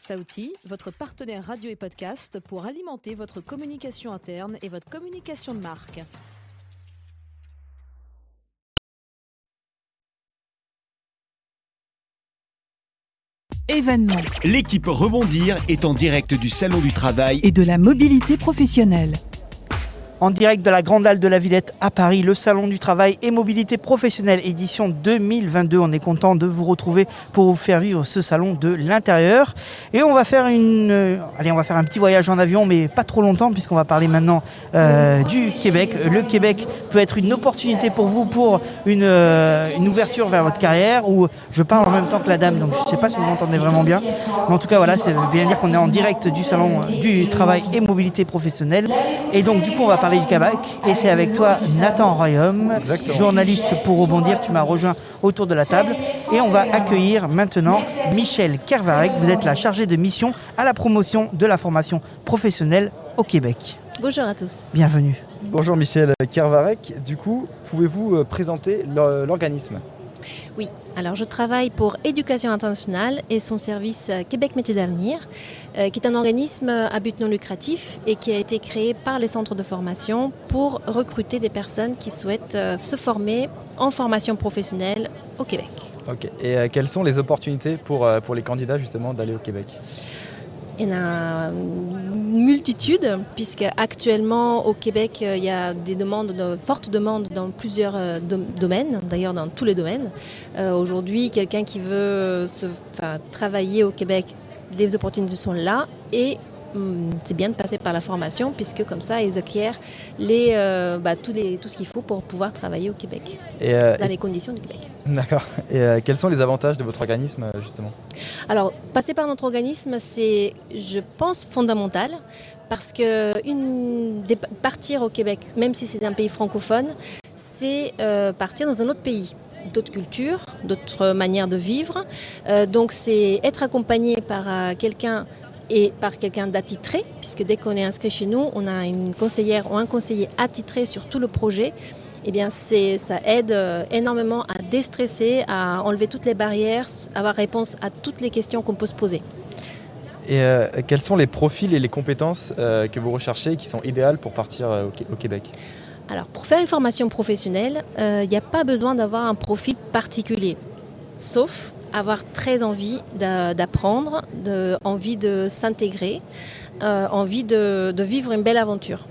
Saouti, votre partenaire radio et podcast pour alimenter votre communication interne et votre communication de marque. Événement L'équipe Rebondir est en direct du Salon du Travail et de la mobilité professionnelle. En direct de la Grande Halle de la Villette à Paris, le Salon du Travail et Mobilité Professionnelle édition 2022. On est content de vous retrouver pour vous faire vivre ce salon de l'intérieur. Et on va faire une, allez, on va faire un petit voyage en avion, mais pas trop longtemps, puisqu'on va parler maintenant euh, du Québec. Le Québec peut être une opportunité pour vous pour une, euh, une ouverture vers votre carrière. Ou je parle en même temps que la dame, donc je ne sais pas si vous m'entendez vraiment bien. Mais en tout cas, voilà, ça veut bien dire qu'on est en direct du Salon du Travail et Mobilité Professionnelle. Et donc, du coup, on va parler du Québec. Et c'est avec toi, Nathan Royaume, journaliste pour rebondir. Tu m'as rejoint autour de la table. Et on va accueillir maintenant Michel Kervarek. Vous êtes la chargée de mission à la promotion de la formation professionnelle au Québec. Bonjour à tous. Bienvenue. Bonjour Michel Kervarek. Du coup, pouvez-vous euh, présenter l'or- l'organisme? Oui, alors je travaille pour Éducation internationale et son service euh, Québec Métiers d'Avenir, euh, qui est un organisme à but non lucratif et qui a été créé par les centres de formation pour recruter des personnes qui souhaitent euh, se former en formation professionnelle au Québec. Ok. Et euh, quelles sont les opportunités pour, pour les candidats justement d'aller au Québec? Il y en a une multitude, puisque actuellement au Québec, euh, il y a des demandes, de fortes demandes dans plusieurs euh, dom- domaines, d'ailleurs dans tous les domaines. Euh, Aujourd'hui, quelqu'un qui veut travailler au Québec, les opportunités sont là et c'est bien de passer par la formation, puisque comme ça, ils acquièrent les, euh, bah, tous les, tout ce qu'il faut pour pouvoir travailler au Québec, et, euh, dans et- les conditions du Québec. D'accord. Et euh, quels sont les avantages de votre organisme justement? Alors, passer par notre organisme, c'est, je pense, fondamental. Parce que une, partir au Québec, même si c'est un pays francophone, c'est partir dans un autre pays, d'autres cultures, d'autres manières de vivre. Donc, c'est être accompagné par quelqu'un et par quelqu'un d'attitré, puisque dès qu'on est inscrit chez nous, on a une conseillère ou un conseiller attitré sur tout le projet. Eh bien, ça aide euh, énormément à déstresser, à enlever toutes les barrières, avoir réponse à toutes les questions qu'on peut se poser. Et euh, quels sont les profils et les compétences euh, que vous recherchez qui sont idéales pour partir euh, au, Qué- au Québec? Alors, pour faire une formation professionnelle, il n'y a pas besoin d'avoir un profil particulier, sauf avoir très envie d'a- d'apprendre, de, envie de s'intégrer, euh, envie de, de vivre une belle aventure.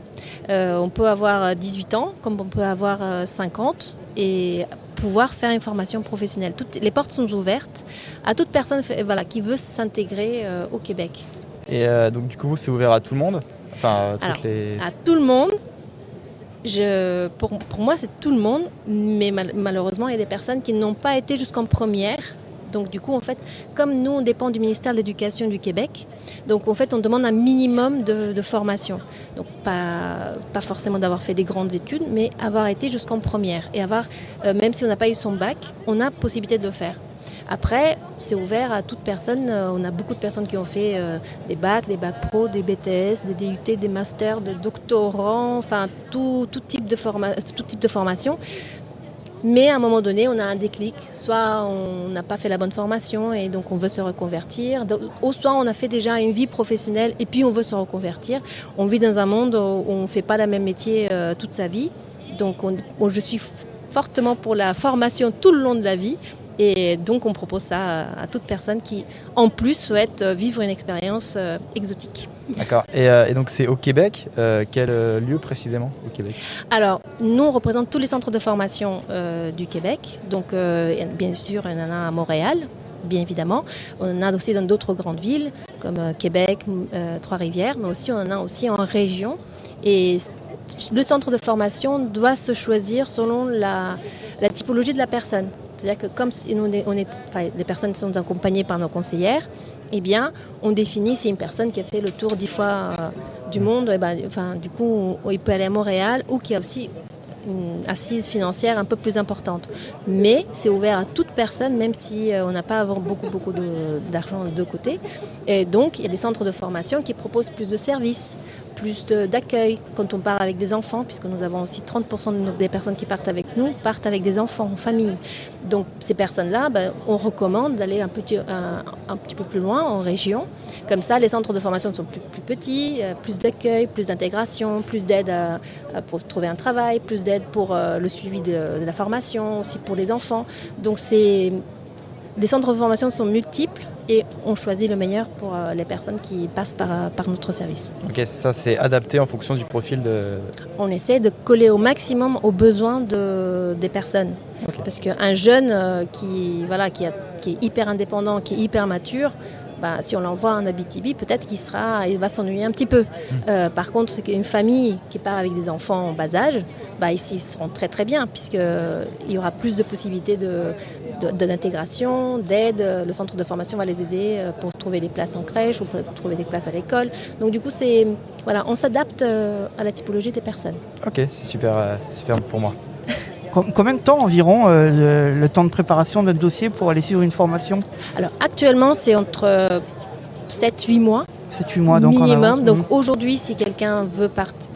Euh, on peut avoir 18 ans, comme on peut avoir euh, 50, et pouvoir faire une formation professionnelle. Toutes, les portes sont ouvertes à toute personne voilà, qui veut s'intégrer euh, au Québec. Et euh, donc du coup, c'est ouvert à tout le monde? Enfin, à toutes Alors, les... à tout le monde. Je, pour, pour moi, c'est tout le monde, mais mal- malheureusement, il y a des personnes qui n'ont pas été jusqu'en première. Donc, du coup, en fait, comme nous, on dépend du ministère de l'Éducation du Québec, donc en fait, on demande un minimum de, formation. Donc, pas, pas forcément d'avoir fait des grandes études, mais avoir été jusqu'en première. Et avoir, euh, même si on n'a pas eu son bac, on a possibilité de le faire. Après, c'est ouvert à toute personne. Euh, On a beaucoup de personnes qui ont fait euh, des bacs, des bacs pro, des BTS, des DUT, des masters, des doctorants, enfin tout, tout, type de tout type de formation. Mais à un moment donné, on a un déclic. Soit on n'a pas fait la bonne formation et donc on veut se reconvertir, ou soit on a fait déjà une vie professionnelle et puis on veut se reconvertir. On vit dans un monde où on ne fait pas le même métier euh, toute sa vie. Donc on- on- je suis fortement pour la formation tout le long de la vie. Et donc on propose ça à, toute personne qui, en plus, souhaite euh, vivre une expérience euh, exotique. D'accord. Et, euh, et donc c'est au Québec Euh, Quel lieu précisément au Québec? Alors, nous, on représente tous les centres de formation du Québec. Donc, bien sûr, il y en a à Montréal, bien évidemment. On en a aussi dans d'autres grandes villes, comme Québec, Trois-Rivières, mais aussi on en a aussi en région. Et le centre de formation doit se choisir selon la, la typologie de la personne. C'est-à-dire que comme on les personnes sont accompagnées par nos conseillères, eh bien, on définit si une personne qui a fait le tour dix fois euh, du monde, eh ben, du coup, il peut aller à Montréal ou qui a aussi une assise financière un peu plus importante. Mais c'est ouvert à toute personne, même si euh, on n'a pas avoir beaucoup, beaucoup de- d'argent de, côté. Et donc, il y a des centres de formation qui proposent plus de services, plus d'accueil quand on part avec des enfants, puisque nous avons aussi 30% de nos- des personnes qui partent avec nous partent avec des enfants en famille. Donc ces personnes-là, ben, on recommande d'aller un petit, un, un petit peu plus loin en région. Comme ça, les centres de formation sont plus, petits, euh, plus d'accueil, plus d'intégration, plus d'aide pour trouver un travail, plus d'aide pour euh, le suivi de, de la formation, aussi pour les enfants. Donc c'est les centres de formation sont multiples et on choisit le meilleur pour euh, les personnes qui passent par, euh, par notre service. Ok, ça c'est adapté en fonction du profil de. On essaie de coller au maximum aux besoins de, des personnes. Parce qu'un jeune euh, qui, voilà, qui, a- qui est hyper indépendant, qui est hyper mature, bah, si on l'envoie en Abitibi, peut-être qu'il sera, il va s'ennuyer un petit peu. Euh, par contre, c'est qu'une famille qui part avec des enfants en bas âge, bah, ici ils seront très très bien, puisqu'il y aura plus de possibilités de, de- de- d'intégration, d'aide. Le centre de formation va les aider euh, pour trouver des places en crèche ou pour trouver des places à l'école. Donc du coup, c'est, voilà, on s'adapte euh, à la typologie des personnes. Ok, c'est super, euh, super pour moi. Com- Combien de temps environ euh, le, le temps de préparation d'un dossier pour aller suivre une formation? Alors actuellement, c'est entre 7-8 mois 7-8 mois donc minimum. Donc Mhm. aujourd'hui, si quelqu'un veut si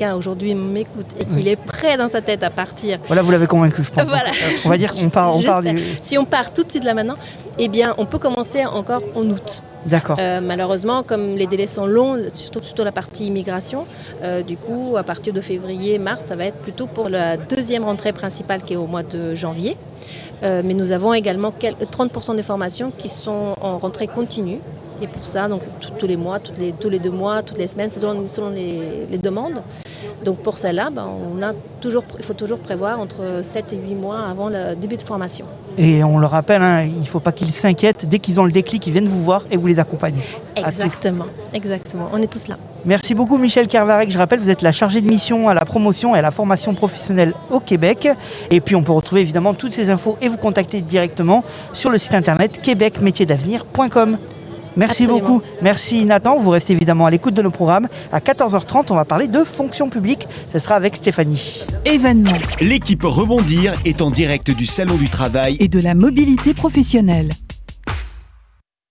quelqu'un aujourd'hui m'écoute et qu'il est prêt dans sa tête à partir, Voilà, vous l'avez convaincu, je pense. Voilà. On va dire qu'on part, on part du... si on part tout de suite là maintenant, eh bien, on peut commencer encore en août. D'accord. Euh, malheureusement, comme les délais sont longs, surtout, surtout la partie immigration, euh, du coup, à partir de février, mars, ça va être plutôt pour la deuxième rentrée principale qui est au mois de janvier. Euh, mais nous avons également quel- 30% des formations qui sont en rentrée continue. Et pour ça, donc tous les mois, toutes les, tous les deux mois, toutes les semaines, selon, selon les, les demandes. Donc pour celle-là, ben, on a toujours, il faut toujours prévoir entre 7 et 8 mois avant le début de formation. Et on le rappelle, hein, il ne faut pas qu'ils s'inquiètent. Dès qu'ils ont le déclic, ils viennent vous voir et vous les accompagnez. Exactement, exactement. On est tous là. Merci beaucoup Michel Carvarec. Je rappelle, vous êtes la chargée de mission à la promotion et à la formation professionnelle au Québec. Et puis on peut retrouver évidemment toutes ces infos et vous contacter directement sur le site internet québecmétiersdavenir.com. Merci Absolument. beaucoup. Merci Nathan. Vous restez évidemment à l'écoute de nos programmes. À 14h30, on va parler de fonction publique. Ce sera avec Stéphanie. Événements L'équipe Rebondir est en direct du Salon du Travail et de la mobilité professionnelle.